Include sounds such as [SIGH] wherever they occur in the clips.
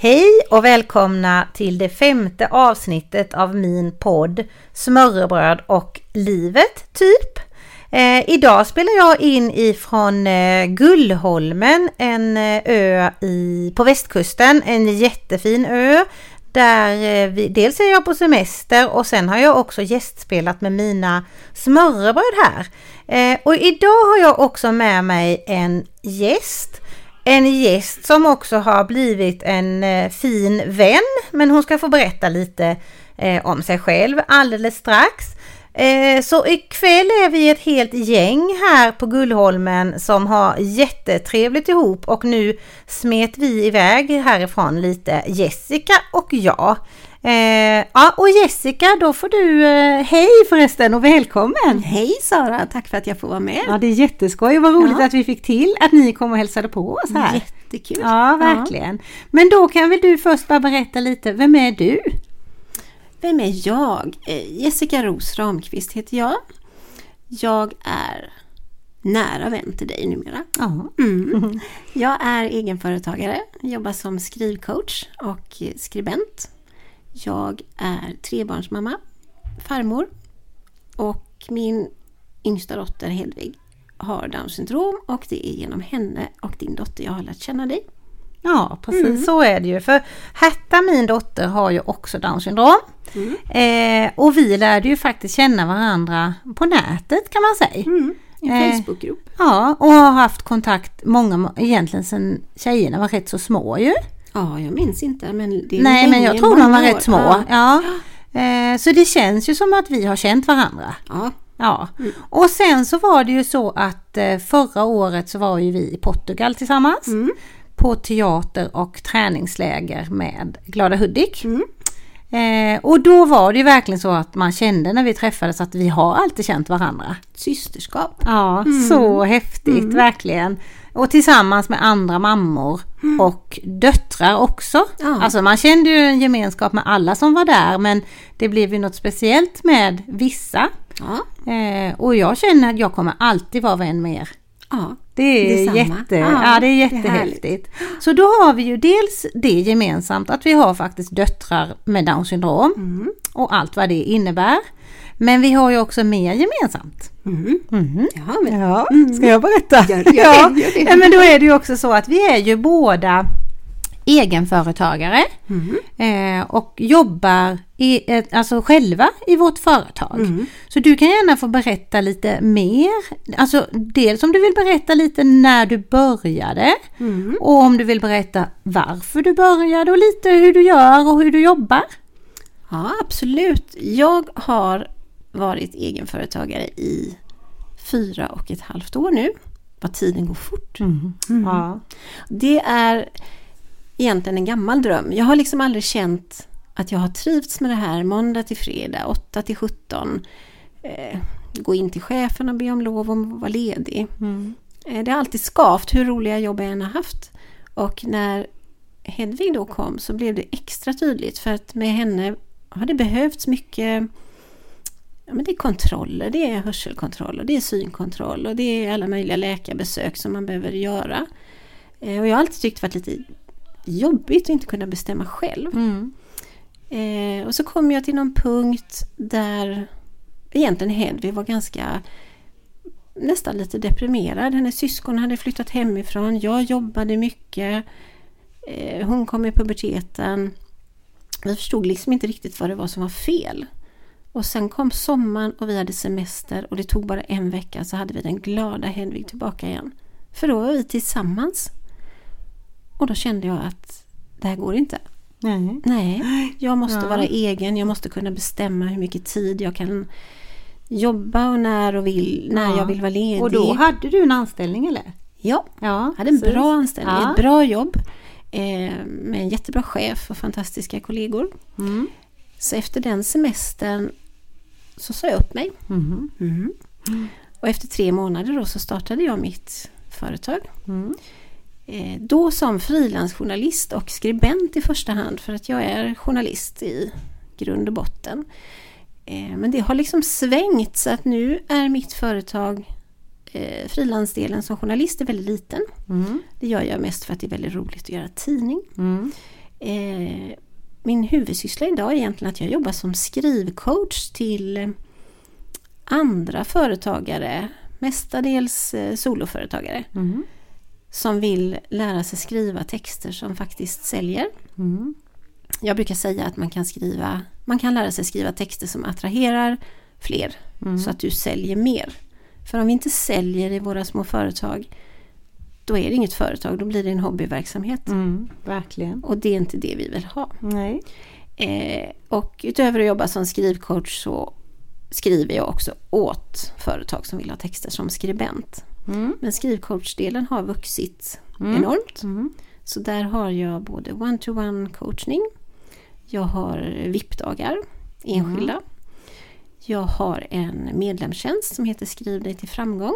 Hej och välkomna till det femte avsnittet av min podd Smörrebröd och livet typ. Eh, idag spelar jag in ifrån eh, Gullholmen, en eh, ö i, på västkusten, en jättefin ö. Där eh, vi, dels är jag på semester och sen har jag också gästspelat med mina smörrebröd här. Eh, och idag har jag också med mig en gäst en gäst som också har blivit en eh, fin vän, men hon ska få berätta lite eh, om sig själv alldeles strax. Eh, så ikväll är vi ett helt gäng här på Gullholmen som har jättetrevligt ihop och nu smet vi iväg härifrån lite, Jessica och jag. Eh, ja, och Jessica, då får du eh, hej förresten och välkommen! Hej Sara, tack för att jag får vara med! Ja, det är jätteskoj, vad roligt ja. att vi fick till att ni kom och hälsade på oss här. Jättekul! Ja, verkligen. Ja. Men då kan väl du först bara berätta lite, vem är du? Vem är jag? Eh, Jessica Ros Ramqvist heter jag. Jag är nära vän till dig numera. Mm. [LAUGHS] Jag är egenföretagare, jobbar som skrivcoach och skribent jag är trebarnsmamma, farmor och min yngsta dotter Hedvig har Downs syndrom och det är genom henne och din dotter jag har lärt känna dig. Ja precis mm. så är det ju för Herta min dotter har ju också Downs syndrom. Mm. Eh, och vi lärde ju faktiskt känna varandra på nätet kan man säga. Mm. En eh, Facebookgrupp. Ja och har haft kontakt många, egentligen sedan tjejerna var rätt så små ju. Ja, jag minns inte. Men det Nej, men jag tror de var år. rätt små. Ja. ja. Eh, så det känns ju som att vi har känt varandra. Ja. Ja, mm. och sen så var det ju så att eh, förra året så var ju vi i Portugal tillsammans. Mm. På teater och träningsläger med Glada Hudik. Mm. Eh, och då var det ju verkligen så att man kände när vi träffades att vi har alltid känt varandra. Systerskap. Ja, mm. så häftigt mm. verkligen. Och tillsammans med andra mammor mm. och döttrar också. Ja. Alltså man kände ju en gemenskap med alla som var där men det blev ju något speciellt med vissa. Ja. Eh, och jag känner att jag kommer alltid vara vän med er. Ja, det är, jätte, ja, ja, det är jättehäftigt. Det så då har vi ju dels det gemensamt att vi har faktiskt döttrar med Down syndrom mm. och allt vad det innebär. Men vi har ju också mer gemensamt. Mm. Mm. Ja, men, ja, mm. Ska jag berätta? Gör, [LAUGHS] gör, ja. Gör ja, men då är det ju också så att vi är ju båda egenföretagare mm. eh, och jobbar i, alltså själva i vårt företag. Mm. Så du kan gärna få berätta lite mer. Alltså dels om du vill berätta lite när du började mm. och om du vill berätta varför du började och lite hur du gör och hur du jobbar. Ja absolut. Jag har varit egenföretagare i fyra och ett halvt år nu. Vad tiden går fort. Mm. Mm. Ja. Det är egentligen en gammal dröm. Jag har liksom aldrig känt att jag har trivts med det här måndag till fredag, 8 till 17. Eh, gå in till chefen och be om lov om att vara ledig. Mm. Eh, det har alltid skavt hur roliga jobb jag än har haft. Och när Hedvig då kom så blev det extra tydligt för att med henne har det behövts mycket ja, men det är kontroller, det är hörselkontroll och det är synkontroll och det är alla möjliga läkarbesök som man behöver göra. Eh, och jag har alltid tyckt det varit lite jobbigt att inte kunna bestämma själv. Mm. Eh, och så kom jag till någon punkt där egentligen Hedvig var ganska nästan lite deprimerad. Hennes syskon hade flyttat hemifrån. Jag jobbade mycket. Eh, hon kom i puberteten. Vi förstod liksom inte riktigt vad det var som var fel. Och sen kom sommaren och vi hade semester och det tog bara en vecka så hade vi den glada Hedvig tillbaka igen. För då var vi tillsammans. Och då kände jag att det här går inte. Nej, Nej jag måste ja. vara egen, jag måste kunna bestämma hur mycket tid jag kan jobba och när, och vill, när ja. jag vill vara ledig. Och då hade du en anställning eller? Ja, ja hade en bra anställning, ja. ett bra jobb eh, med en jättebra chef och fantastiska kollegor. Mm. Så efter den semestern så sa jag upp mig. Mm. Mm. Och efter tre månader då så startade jag mitt företag. Eh, då som frilansjournalist och skribent i första hand för att jag är journalist i grund och botten. Eh, men det har liksom svängt så att nu är mitt företag eh, frilansdelen som journalist är väldigt liten. Mm. Det gör jag mest för att det är väldigt roligt att göra tidning. Mm. Eh, min huvudsyssla idag är egentligen att jag jobbar som skrivcoach till andra företagare, mestadels eh, soloföretagare, Mm. Som vill lära sig skriva texter som faktiskt säljer. Mm. Jag brukar säga att man kan skriva, man kan lära sig skriva texter som attraherar fler Mm. så att du säljer mer. För om vi inte säljer i våra små företag då är det inget företag, då blir det en hobbyverksamhet. Mm. Verkligen. Och det är inte det vi vill ha. Nej. Eh, och utöver att jobba som skrivcoach så skriver jag också åt företag som vill ha texter som skribent. Mm. Men skrivcoachdelen har vuxit Mm. enormt. Mm. Så där har jag både one-to-one coachning, jag har VIP-dagar, enskilda. Mm. Jag har en medlemstjänst som heter Skriv dig till framgång.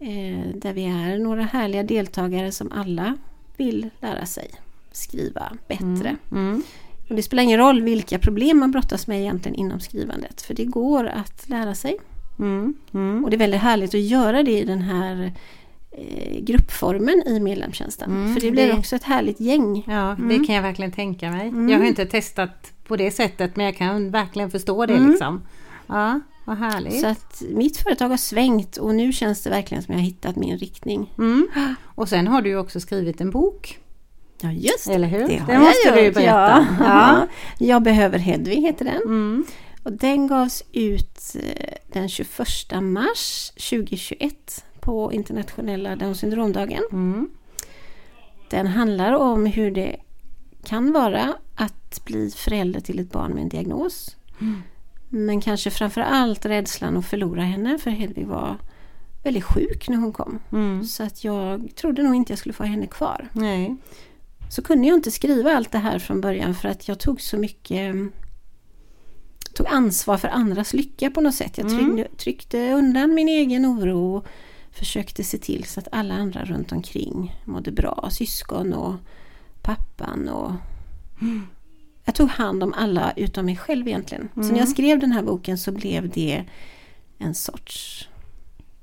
Eh, där vi är några härliga deltagare som alla vill lära sig skriva bättre. Mm. Och det spelar ingen roll vilka problem man brottas med egentligen inom skrivandet. För det går att lära sig. Mm. Mm. Och det är väldigt härligt att göra det i den här eh, gruppformen i medlemstjänsten. Mm, för det blir det- också ett härligt gäng. Ja, det Mm. kan jag verkligen tänka mig. Mm. Jag har inte testat på det sättet men jag kan verkligen förstå det Mm. liksom. Ja, vad härligt. Så att mitt företag har svängt och nu känns det verkligen som jag har hittat min riktning. Mm. Och sen har du också skrivit en bok, Ja just det. eller hur? Det har det jag måste du ju gjort, berätta. Ja. Ja. Jag behöver Hedvig heter den. Och den gavs ut eh, den 21 mars 2021 på internationella Down syndromdagen. Mm. Den handlar om hur det kan vara att bli förälder till ett barn med en diagnos. Mm. Men kanske framför allt rädslan att förlora henne för Hedvig var väldigt sjuk när hon kom. Mm. Så att jag trodde nog inte jag skulle få henne kvar. Nej. Så kunde jag inte skriva allt det här från början för att jag tog så mycket tog ansvar för andras lycka på något sätt. Jag Mm. tryckte, tryckte undan min egen oro och försökte se till så att alla andra runt omkring mådde bra. Syskon och pappan och jag tog hand om alla utom mig själv egentligen. Så när jag skrev den här boken så blev det en sorts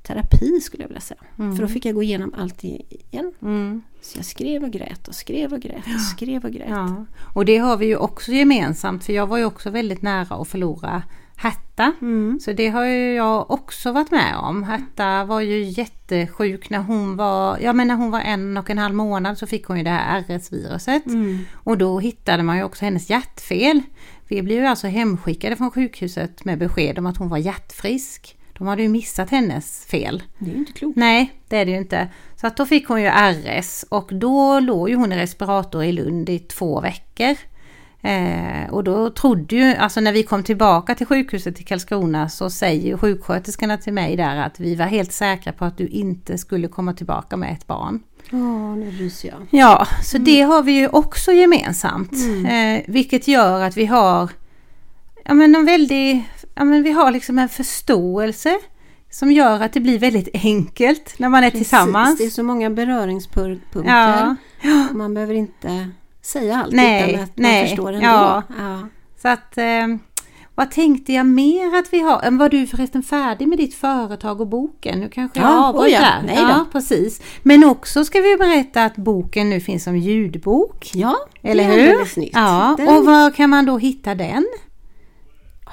terapi skulle jag vilja säga. För då fick jag gå igenom allt igen. Mm. Så jag skrev och grät och skrev och grät och skrev och grät. Ja. Och det har vi ju också gemensamt för jag var ju också väldigt nära att förlora Herta. Mm. Så det har ju jag också varit med om. Herta var ju jättesjuk när hon var, ja men när hon var en och en halv månad så fick hon ju det här RS-viruset. Mm. Och då hittade man ju också hennes hjärtfel. Vi blev ju alltså hemskickade från sjukhuset med besked om att hon var hjärtfrisk. De hade ju missat hennes fel. Det är ju inte klokt. Nej, det är det ju inte. Så att då fick hon ju RS och då låg ju hon i respirator i Lund i två veckor. Eh, och då trodde ju, alltså när vi kom tillbaka till sjukhuset i Karlskrona så säger ju sjuksköterskorna till mig där att vi var helt säkra på att du inte skulle komma tillbaka med ett barn. Åh, nu ryser jag. Ja, så det har vi ju också gemensamt. Eh, vilket gör att vi har ja, men en väldigt, ja, men vi har liksom en förståelse som gör att det blir väldigt enkelt när man är tillsammans. Det är så många beröringspunkter. Ja. Man behöver inte säga allt Nej, utan att nej, man förstår ändå. ja. Ja. Så att, eh, vad tänkte jag mer att vi har? Eh, Var du förresten färdig med ditt företag och boken? Nu kanske jag Ja, avbröt oh ja, nej ja, då. precis. Men också ska vi berätta att boken nu finns som ljudbok. ja, Eller det är hur? nytt. Ja, Den, och var kan man då hitta den?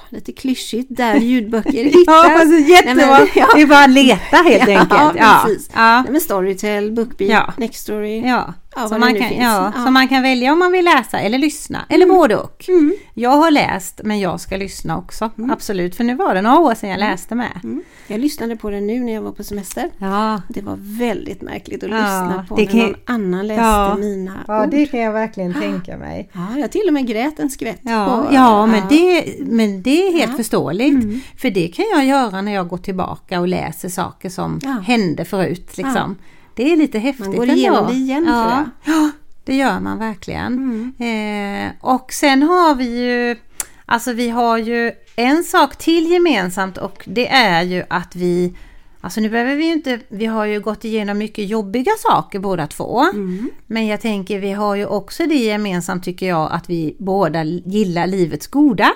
Lite klyschigt, där ljudböcker [LAUGHS] hittas. Ja, alltså jättebra. Nej, men, [LAUGHS] ja. Det är bara att leta helt [LAUGHS] Ja, enkelt. precis. Ja. Nej, men Storytel, Bookbeat, Ja. Nextory. Ja. Ja, så, vad man kan, ja, Ja. så man kan välja om man vill läsa eller lyssna, eller både och. Mm. Jag har läst men jag ska lyssna också, absolut. För nu var det några år sedan jag läste med. Mm. Jag lyssnade på den nu när jag var på semester. Ja, Det var väldigt märkligt att Ja, lyssna på det när kan- någon annan läste Ja. mina ja ord. det kan jag verkligen tänka mig. Ja, jag till och med grät en skvätt. Ja, på- ja men, det, men det är helt Ja. Mm. förståeligt. För det kan jag göra när jag går tillbaka och läser saker som Ja. hände förut. Liksom. Det är lite häftigt Man går ändå. igenom det igen, ja. Ja, det gör man verkligen. Mm. Eh, och sen har vi ju, alltså vi har ju en sak till gemensamt och det är ju att vi Alltså nu behöver vi ju inte, vi har ju gått igenom mycket jobbiga saker båda två. Mm. Men jag tänker vi har ju också det gemensamt tycker jag att vi båda gillar livets goda.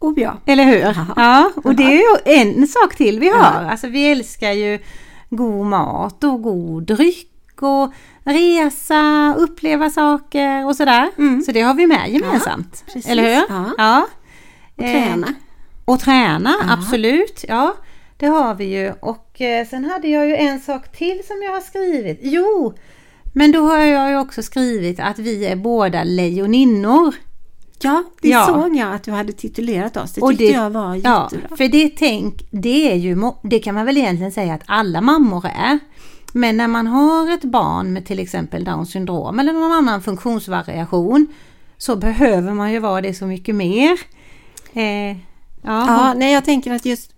Oh ja. Eller hur? Ja. Ja, och det är ju en sak till vi har. Ja. Alltså vi älskar ju god mat och god dryck och resa, uppleva saker och sådär. Mm. Så det har vi med gemensamt. precis. Eller hur? Ja. ja. Och Eh, träna. Och träna, Ja. absolut. Ja, det har vi ju. Och eh, sen hade jag ju en sak till som jag har skrivit. Jo, men då har jag ju också skrivit att vi är båda lejoninnor. Ja, det Ja. såg jag att du hade titulerat oss. Det Och tyckte det- jag var Ja, jättebra. för det tänk, det är ju, det kan man väl egentligen säga att alla mammor är. Men när man har ett barn med till exempel Downs syndrom eller någon annan funktionsvariation så behöver man ju vara det så mycket mer. Eh, ja, Ja, nej jag tänker att just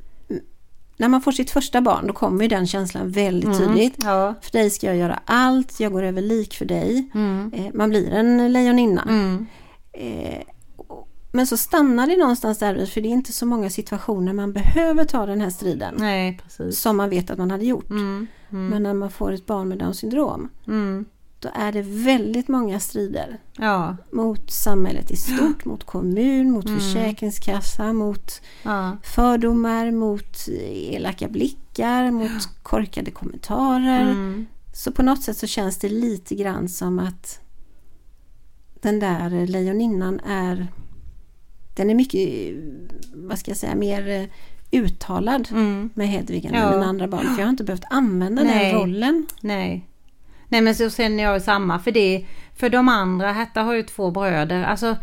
när man får sitt första barn då kommer ju den känslan väldigt tydligt. ja. För dig ska jag göra allt, jag går över lik för dig. Mm. Eh, Man blir en lejoninna. Mm. Eh, Men så stannar det någonstans där för det är inte så många situationer man behöver ta den här striden. Nej. Som man vet att man hade gjort. Mm. Mm. Men när man får ett barn med Downs syndrom Mm. då är det väldigt många strider. Ja, Mot samhället i stort, mot kommun, mot Mm. försäkringskassa, mot ja, fördomar, mot elaka blickar, mot korkade kommentarer. mm. Så på något sätt så känns det lite grann som att den där lejoninnan är den är mycket, vad ska jag säga, mer eh, uttalad Mm. med Hedvig än Ja. med mina andra barn. För jag har inte behövt använda Nej. den rollen. Nej. Nej men så känner jag samma för det. För de andra, Herta har ju två bröder. Alltså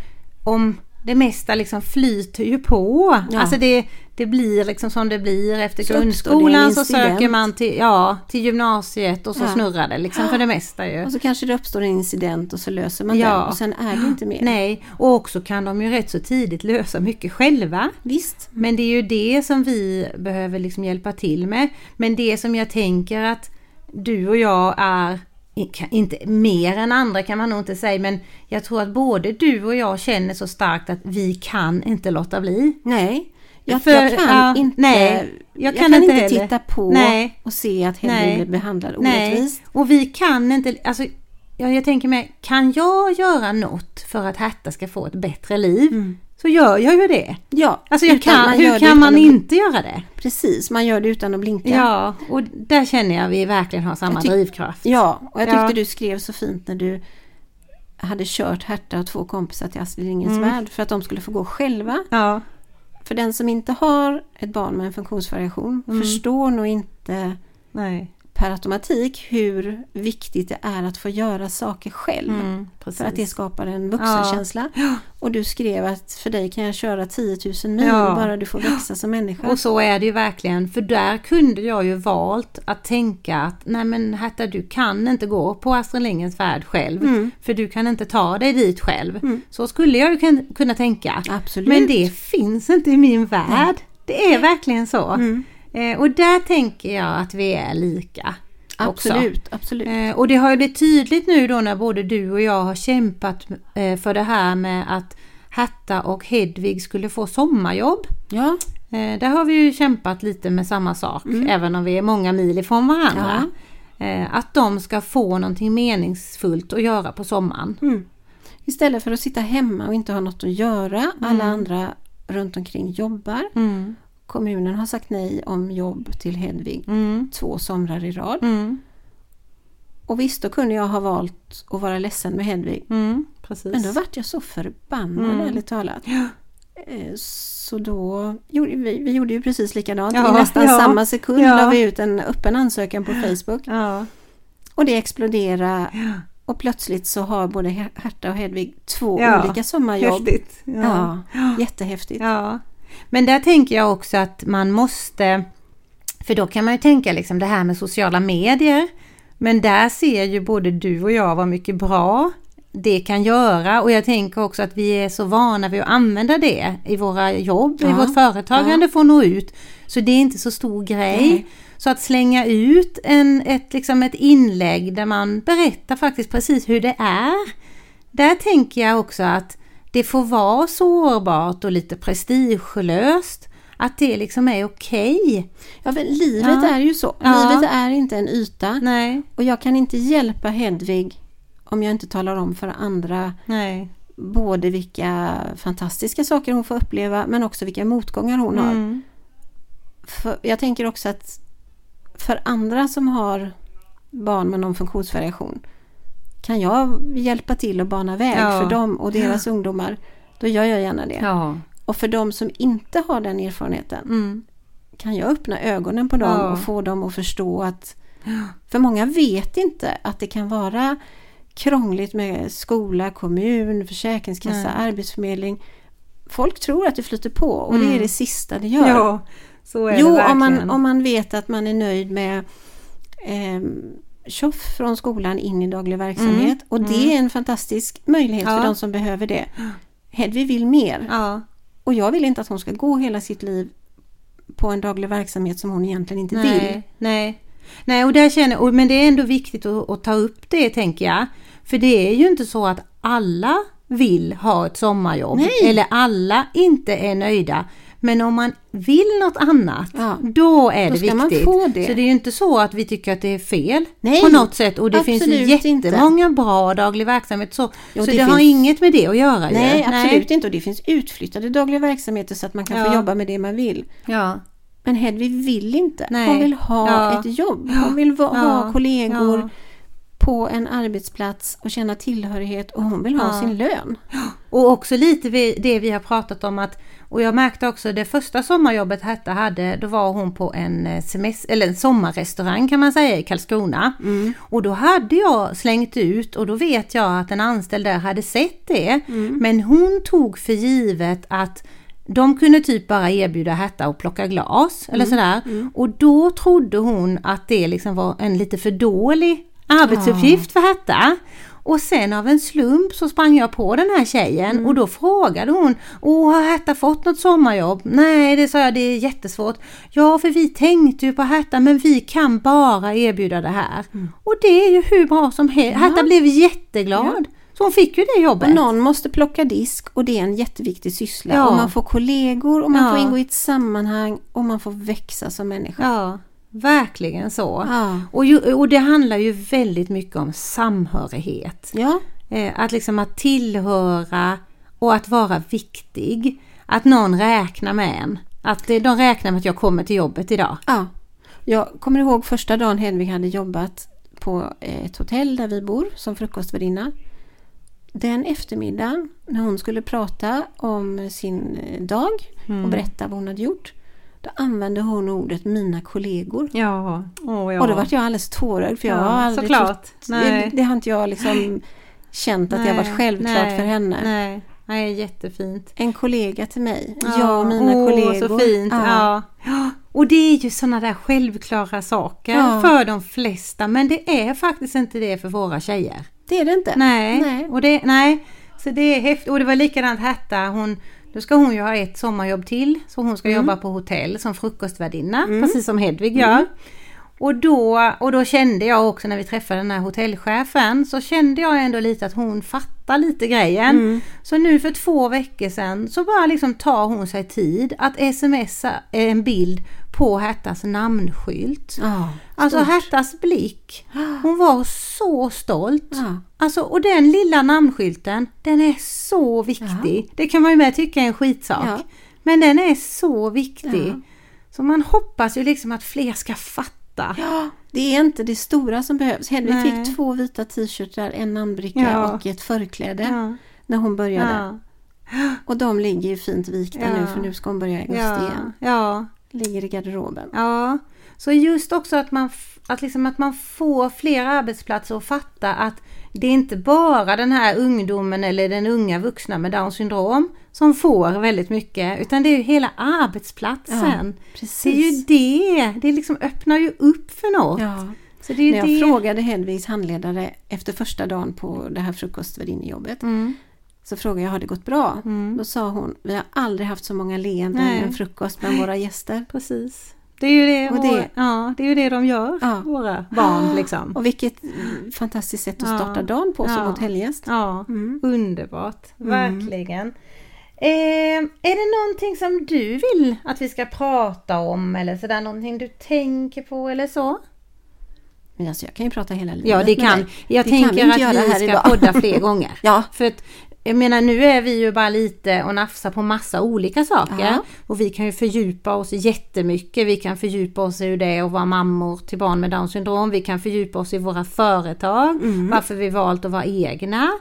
om det mesta liksom flyter ju på. Ja. Alltså det, det blir liksom som det blir efter Så grundskolan så söker man till, ja, till gymnasiet och så Ja. snurrar det liksom för det mesta ju. Och så kanske det uppstår en incident och så löser man Ja. den och sen är det inte mer. Nej, och också kan de ju rätt så tidigt lösa mycket själva. Visst. Men det är ju det som vi behöver liksom hjälpa till med. Men det som jag tänker att du och jag är, inte mer än andra kan man nog inte säga, men jag tror att både du och jag känner så starkt att vi kan inte låta bli. Nej. Jag, För- jag kan ja, inte, nej, jag jag kan, inte inte titta på Nej. och se att Hedvig Nej. blir behandlad Nej, orättvist. och vi kan inte, alltså ja, jag tänker mig, kan jag göra något för att Herta ska få ett bättre liv? Mm. Så gör jag ju det. Ja, Alltså jag kan, man hur kan man att- inte göra det? Precis, man gör det utan att blinka. Ja, och där känner jag vi verkligen har samma drivkraft. Ja, och jag tyckte Ja. du skrev så fint när du hade kört Herta och två kompisar till Astrid Lindgrens Mm. Värld för att de skulle få gå själva. Ja, För den som inte har ett barn med en funktionsvariation Mm. förstår nog inte nej. Per automatik hur viktigt det är att få göra saker själv. Mm. För att det skapar en vuxenkänsla. Och du skrev att för dig kan jag köra 10 000 mil Ja. bara du får växa som människa. Och så är det ju verkligen, för där kunde jag ju valt att tänka att nej men Herta du kan inte gå på Astrid Lindgrens Värld själv. Mm. För du kan inte ta dig dit själv. Mm. Så skulle jag ju kun- kunna tänka. Absolut. Men det finns inte i min värld. Det är verkligen så. Mm. Eh, och där tänker jag att vi är lika. också. Absolut, absolut. Eh, och det har ju blivit tydligt nu då när både du och jag har kämpat eh, för det här med att Herta och Hedvig skulle få sommarjobb. Ja, Eh, där har vi ju kämpat lite med samma sak, även om vi är många mil ifrån varandra. Eh, att de ska få någonting meningsfullt att göra på sommaren. Mm. Istället för att sitta hemma och inte ha något att göra. Alla andra runt omkring jobbar. Mm. Kommunen har sagt nej om jobb till Hedvig Mm. två somrar i rad. Mm. Och visst, då kunde jag ha valt att vara ledsen med Hedvig. Mm. Precis. Men då vart jag så förbannad Mm. ärligt talat. Ja. Eh, Så då gjorde vi, vi gjorde ju precis likadant. Ja, I nästan ja, samma sekund ja. la vi ut en öppen ansökan på Facebook. Ja. Och det exploderade Ja. och plötsligt så har både Her- Herta och Hedvig två Ja, olika sommarjobb. Häftigt. Ja, jättehäftigt. Ja, men där tänker jag också att man måste, för då kan man ju tänka liksom det här med sociala medier, men där ser ju både du och jag vad mycket bra det kan göra och jag tänker också att vi är så vana vid att använda det i våra jobb, i Ja, vårt företagande för att nå ut. Så det är inte så stor grej. Nej. Så att slänga ut en, ett, liksom ett inlägg där man berättar faktiskt precis hur det är. Där tänker jag också att det får vara sårbart och lite prestigelöst. Att det liksom är okej. Ja, men livet Ja. är ju så. Ja. Livet är inte en yta. Nej, Och jag kan inte hjälpa Hedvig om jag inte talar om för andra nej. både vilka fantastiska saker hon får uppleva men också vilka motgångar hon har. Mm. För jag tänker också att för andra som har barn med någon funktionsvariation kan jag hjälpa till att bana väg Ja. för dem och deras ungdomar, då gör jag gärna det. Ja. Och för de som inte har den erfarenheten, Mm. kan jag öppna ögonen på dem Ja. och få dem att förstå att för många vet inte att det kan vara krångligt med skola, kommun, försäkringskassa, Nej. arbetsförmedling. Folk tror att det flyter på och det Mm. är det sista det gör. Ja, så är jo, det om man, om man vet att man är nöjd med eh, tjoff från skolan in i daglig verksamhet och det är en fantastisk möjlighet Ja. för de som behöver det. Hedvig vill mer Ja, och jag vill inte att hon ska gå hela sitt liv på en daglig verksamhet som hon egentligen inte vill. nej, nej. Nej, och där känner, och, men det är ändå viktigt att, att ta upp det tänker jag. För det är ju inte så att alla vill ha ett sommarjobb. Nej. Eller alla inte är nöjda. Men om man vill något annat, Ja. då är Då det viktigt. få det. Så det är ju inte så att vi tycker att det är fel Nej, på något sätt. Och det finns ju absolut inte. jättemånga bra daglig verksamhet. Så, Jo, så det det, har inget med det att göra ju. Nej, absolut inte. Och det finns utflyttade dagliga verksamheter så att man kan få Ja. jobba med det man vill. Ja. Men Hedvig vill inte. Nej. Hon vill ha Ja. ett jobb. Hon vill va- ha kollegor. På en arbetsplats och känna tillhörighet och hon vill ha Ja. sin lön. [GASPS] Och också lite det vi har pratat om att och jag märkte också det första sommarjobbet Herta hade, då var hon på en, eh, semester, eller en sommarrestaurang kan man säga i Karlskrona. Och då hade jag slängt ut och då vet jag att en anställd där hade sett det. Men hon tog för givet att de kunde typ bara erbjuda Herta att plocka glas eller sådär. Och då trodde hon att det liksom var en lite för dålig arbetsuppgift för Herta. Och sen av en slump så sprang jag på den här tjejen och då frågade hon Åh, har Herta fått något sommarjobb? Nej, det sa jag, det är jättesvårt. Ja, för vi tänkte ju på Herta men vi kan bara erbjuda det här. Och det är ju hur bra som helst. Herta blev jätteglad. Så hon fick ju det jobbet. Och någon måste plocka disk och det är en jätteviktig syssla. Ja. Och man får kollegor och man Ja. får ingå i ett sammanhang och man får växa som människa. Ja, verkligen så. Ja. Och, ju, och det handlar ju väldigt mycket om samhörighet. Ja, Eh, att liksom att tillhöra och att vara viktig. Att någon räknar med en. Att eh, de räknar med att jag kommer till jobbet idag. Ja. Jag kommer ihåg första dagen Hedvig hade jobbat på ett hotell där vi bor som frukostvärdinna. Den eftermiddagen när hon skulle prata om sin eh, dag och berätta vad hon hade gjort. Då använde hon ordet mina kollegor. Ja, oh, ja. Och då var jag alldeles tårögd för jag Ja, har aldrig såklart. trott, Nej. det, det har inte jag liksom känt att det har varit självklart nej, för henne. Nej, nej, jättefint. En kollega till mig, jag och mina åh, kollegor. så fint. Ja. Ja. Och det är ju sådana där självklara saker Ja. för de flesta men det är faktiskt inte det för våra tjejer. Det är det inte. Nej, Nej. Och det, nej. så det är häftigt. Och det var likadant Herta, hon, då ska hon ju ha ett sommarjobb till. Så hon ska jobba på hotell som frukostvärdinna, precis som Hedvig gör. Och då, och då kände jag också när vi träffade den här hotellchefen så kände jag ändå lite att hon fattar lite grejen. Så nu för två veckor sedan så bara liksom tar hon sig tid att smsa en bild på Hertas namnskylt. Ja, Alltså. Hertas blick. Hon var så stolt. Ja. Alltså, och den lilla namnskylten, den är så viktig. Det kan man ju med tycka är en skitsak. Ja. Men den är så viktig. Ja. Så man hoppas ju liksom att fler ska fatta. Ja, det är inte det stora som behövs. Hedvig Nej. fick två vita t-shirtar, en namnbricka Ja. och ett förkläde Ja. när hon började. Ja. Och de ligger ju fint vikta Ja. nu för nu ska hon börja i augusti Ja. igen. Ja. Ligger i garderoben. ja. Så just också att man, att, liksom att man får fler arbetsplatser att fatta att det är inte bara den här ungdomen eller den unga vuxna med Downs syndrom som får väldigt mycket utan det är ju hela arbetsplatsen. precis. det är ju det, det liksom öppnar ju upp för något. Ja. Så det är När jag det. frågade Hedvigs handledare efter första dagen på det här frukostvärdinnjobbet Mm. Så frågade jag, har det gått bra? Mm. Då sa hon, vi har aldrig haft så många leenden Nej. en frukost bland våra gäster. Precis. Det är ju det, Och det- ja, det, är ju det de gör, Ja. våra barn liksom. Och vilket mm, fantastiskt sätt att Ja. starta dagen på som Ja. hotellgäst. Ja, Mm. underbart. Verkligen. Eh, är det någonting som du vill att vi ska prata om eller sådär någonting du tänker på eller så? Men alltså jag kan ju prata hela livet Ja det kan, jag Det kan vi tänker att vi ska idag. podda fler [LAUGHS] gånger. Ja. För att jag menar nu är vi ju bara lite och nafsar på massa olika saker. Ja. Och vi kan ju fördjupa oss jättemycket. Vi kan fördjupa oss i hur det är att vara mammor till barn med Downs syndrom. Vi kan fördjupa oss i våra företag. Mm. Varför vi valt att vara egna.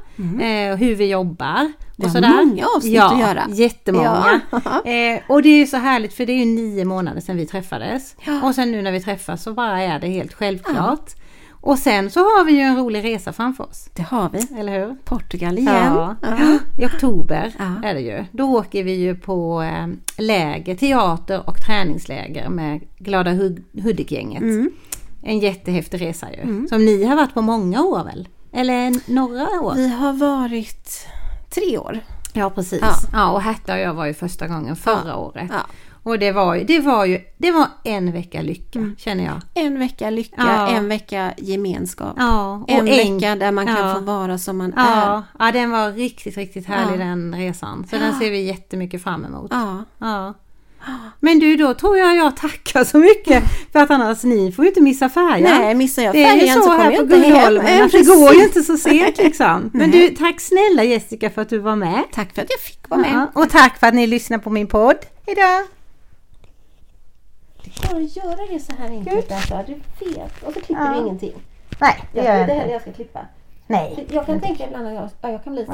Eh, hur vi jobbar. Det och har sådär. många avsnitt ja, att göra. Jättemånga. Ja. [LAUGHS] Eh, och det är så härligt för det är ju nio månader sedan vi träffades. Ja. Och sen nu när vi träffas så bara är det helt självklart. Och sen så har vi ju en rolig resa framför oss. Det har vi. Eller hur? Portugal igen. Ja. Ja. I oktober Ja. är det ju. Då åker vi ju på eh, läger, teater och träningsläger med Glada Hud- Hudik-gänget. Mm. En jättehäftig resa ju. Som ni har varit på många år väl? Eller några år? Vi har varit tre år. Ja precis. Ja. Ja. och Herta och jag var ju första gången förra året. Och det var ju, det var ju, det var en vecka lycka känner jag. En vecka lycka, Ja. en vecka gemenskap. Ja, och en en- vecka där man kan ja. få vara som man är. Ja, den var riktigt, riktigt härlig den resan. Så den ser vi jättemycket fram emot. Ja. Ja. Men du, då tror jag jag tackar så mycket [LAUGHS] för att annars ni får ju inte missa färjan. Nej, missar jag det är ju färjan så, så kommer här jag på inte hem. Gullholmen att det [LAUGHS] går ju inte så sent liksom. [LAUGHS] Men du, tack snälla Jessica för att du var med. Tack för att jag fick vara med. Och tack för att ni lyssnar på min podd. Hejdå! Det att göra det så här enkelt alltså. Du vet. Och så klipper Ja. du ingenting. Nej, det Jag gör jag inte inte. heller jag ska klippa. Nej. Jag kan tänka ibland att jag, ja, jag kan bli